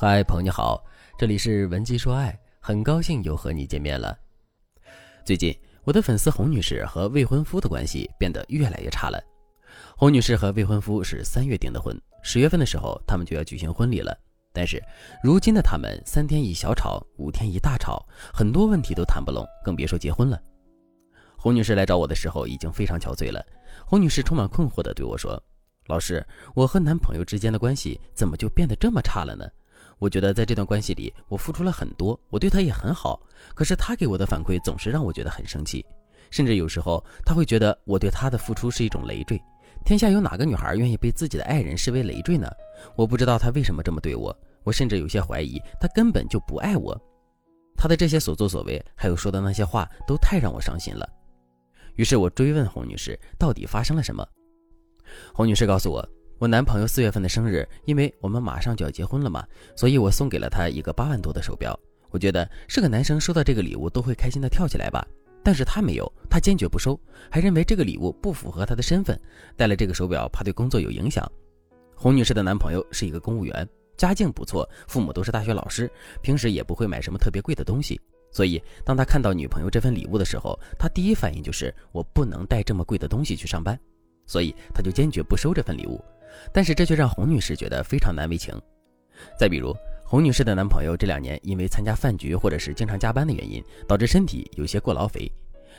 嗨，朋友你好，这里是文姬说爱，很高兴又和你见面了。最近，我的粉丝洪女士和未婚夫的关系变得越来越差了。洪女士和未婚夫是三月订的婚，十月份的时候他们就要举行婚礼了。但是，如今的他们三天一小吵，五天一大吵，很多问题都谈不拢，更别说结婚了。洪女士来找我的时候已经非常憔悴了。洪女士充满困惑地对我说：“老师，我和男朋友之间的关系怎么就变得这么差了呢？”我觉得在这段关系里，我付出了很多，我对他也很好，可是他给我的反馈总是让我觉得很生气，甚至有时候他会觉得我对他的付出是一种累赘。天下有哪个女孩愿意被自己的爱人视为累赘呢？我不知道他为什么这么对我，我甚至有些怀疑他根本就不爱我。他的这些所作所为，还有说的那些话，都太让我伤心了。于是我追问洪女士，到底发生了什么？洪女士告诉我。我男朋友四月份的生日，因为我们马上就要结婚了嘛，所以我送给了他一个八万多的手表。我觉得是个男生收到这个礼物都会开心的跳起来吧，但是他没有，他坚决不收，还认为这个礼物不符合他的身份，戴了这个手表怕对工作有影响。洪女士的男朋友是一个公务员，家境不错，父母都是大学老师，平时也不会买什么特别贵的东西，所以当他看到女朋友这份礼物的时候，他第一反应就是我不能带这么贵的东西去上班，所以他就坚决不收这份礼物。但是这却让洪女士觉得非常难为情。再比如，洪女士的男朋友这两年因为参加饭局或者是经常加班的原因，导致身体有些过劳肥。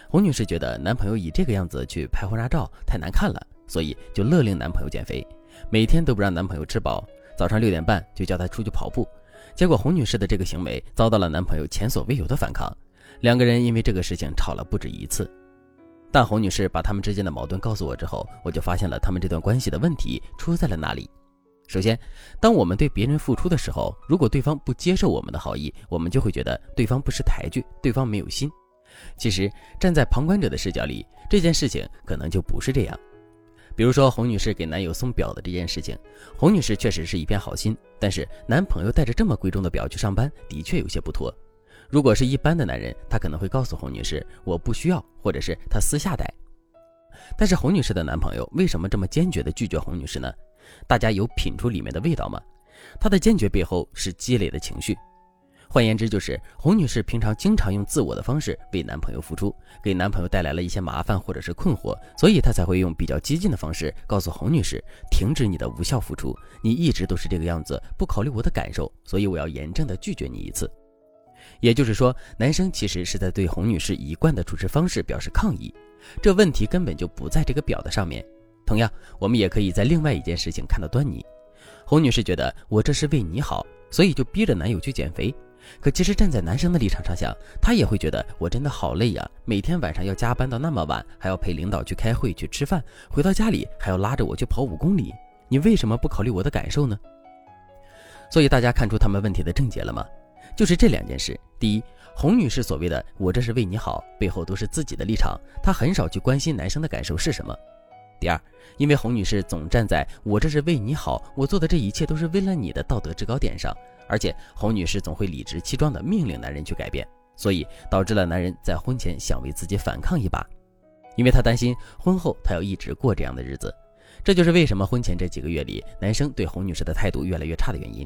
洪女士觉得男朋友以这个样子去拍婚纱照太难看了，所以就勒令男朋友减肥，每天都不让男朋友吃饱，早上六点半就叫他出去跑步。结果洪女士的这个行为遭到了男朋友前所未有的反抗，两个人因为这个事情吵了不止一次。但洪女士把他们之间的矛盾告诉我之后，我就发现了他们这段关系的问题出在了哪里。首先，当我们对别人付出的时候，如果对方不接受我们的好意，我们就会觉得对方不识抬举，对方没有心。其实，站在旁观者的视角里，这件事情可能就不是这样。比如说，洪女士给男友送表的这件事情，洪女士确实是一片好心，但是男朋友带着这么贵重的表去上班，的确有些不妥。如果是一般的男人，他可能会告诉洪女士我不需要，或者是他私下带。但是洪女士的男朋友为什么这么坚决地拒绝洪女士呢？大家有品出里面的味道吗？他的坚决背后是积累的情绪，换言之就是洪女士平常经常用自我的方式为男朋友付出，给男朋友带来了一些麻烦或者是困惑，所以她才会用比较激进的方式告诉洪女士停止你的无效付出，你一直都是这个样子，不考虑我的感受，所以我要严正的拒绝你一次。也就是说，男生其实是在对洪女士一贯的处事方式表示抗议。这问题根本就不在这个表的上面。同样，我们也可以在另外一件事情看到端倪。洪女士觉得我这是为你好，所以就逼着男友去减肥。可其实站在男生的立场上想，他也会觉得我真的好累呀，每天晚上要加班到那么晚，还要陪领导去开会去吃饭，回到家里还要拉着我去跑五公里。你为什么不考虑我的感受呢？所以大家看出他们问题的症结了吗？就是这两件事。第一，洪女士所谓的“我这是为你好”，背后都是自己的立场，她很少去关心男生的感受是什么。第二，因为洪女士总站在我这是为你好，我做的这一切都是为了你的道德制高点上，而且洪女士总会理直气壮地命令男人去改变，所以导致了男人在婚前想为自己反抗一把，因为他担心婚后他要一直过这样的日子。这就是为什么婚前这几个月里，男生对洪女士的态度越来越差的原因。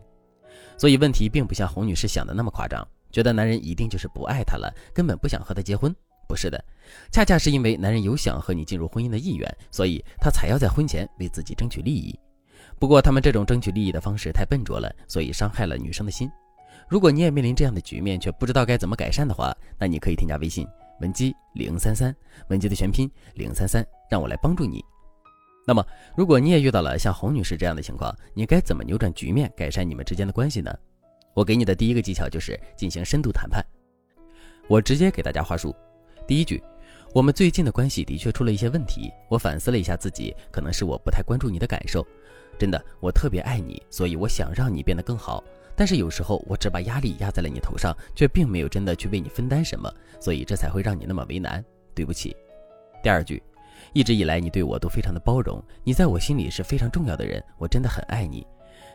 所以问题并不像洪女士想的那么夸张，觉得男人一定就是不爱她了，根本不想和她结婚。不是的，恰恰是因为男人有想和你进入婚姻的意愿，所以他才要在婚前为自己争取利益。不过他们这种争取利益的方式太笨拙了，所以伤害了女生的心。如果你也面临这样的局面，却不知道该怎么改善的话，那你可以添加微信文姬零三三，文姬的全拼零三三，让我来帮助你。那么，如果你也遇到了像洪女士这样的情况，你该怎么扭转局面，改善你们之间的关系呢？我给你的第一个技巧就是进行深度谈判。我直接给大家话术：第一句，我们最近的关系的确出了一些问题，我反思了一下自己，可能是我不太关注你的感受。真的，我特别爱你，所以我想让你变得更好。但是有时候我只把压力压在了你头上，却并没有真的去为你分担什么，所以这才会让你那么为难。对不起。第二句。一直以来，你对我都非常的包容，你在我心里是非常重要的人，我真的很爱你。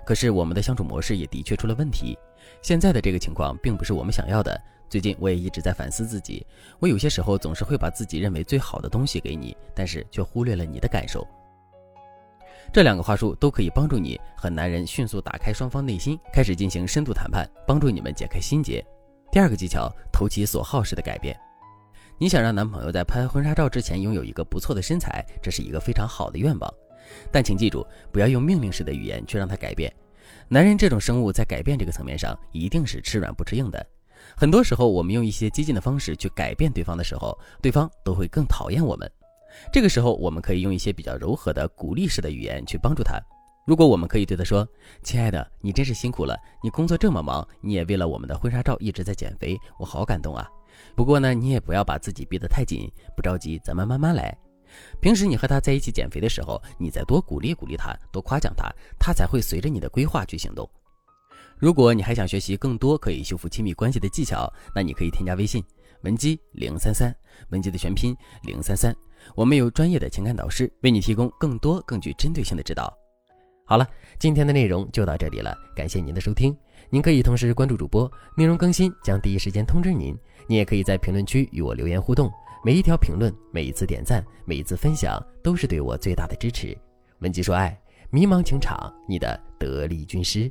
可是我们的相处模式也的确出了问题，现在的这个情况并不是我们想要的。最近我也一直在反思自己，我有些时候总是会把自己认为最好的东西给你，但是却忽略了你的感受。这两个话术都可以帮助你和男人迅速打开双方内心，开始进行深度谈判，帮助你们解开心结。第二个技巧，投其所好式的改变。你想让男朋友在拍婚纱照之前拥有一个不错的身材，这是一个非常好的愿望。但请记住，不要用命令式的语言去让他改变。男人这种生物在改变这个层面上，一定是吃软不吃硬的。很多时候，我们用一些激进的方式去改变对方的时候，对方都会更讨厌我们。这个时候，我们可以用一些比较柔和的鼓励式的语言去帮助他。如果我们可以对他说：“亲爱的，你真是辛苦了，你工作这么忙，你也为了我们的婚纱照一直在减肥，我好感动啊。不过呢，你也不要把自己逼得太紧，不着急，咱们慢慢来。平时你和他在一起减肥的时候，你再多鼓励鼓励他，多夸奖他，他才会随着你的规划去行动。如果你还想学习更多可以修复亲密关系的技巧，那你可以添加微信文姬零三三，文姬的全拼零三三。我们有专业的情感导师为你提供更多更具针对性的指导。好了，今天的内容就到这里了，感谢您的收听。您可以同时关注主播，内容更新将第一时间通知您。你也可以在评论区与我留言互动，每一条评论、每一次点赞、每一次分享都是对我最大的支持。文姬说爱，迷茫情场，你的得力军师。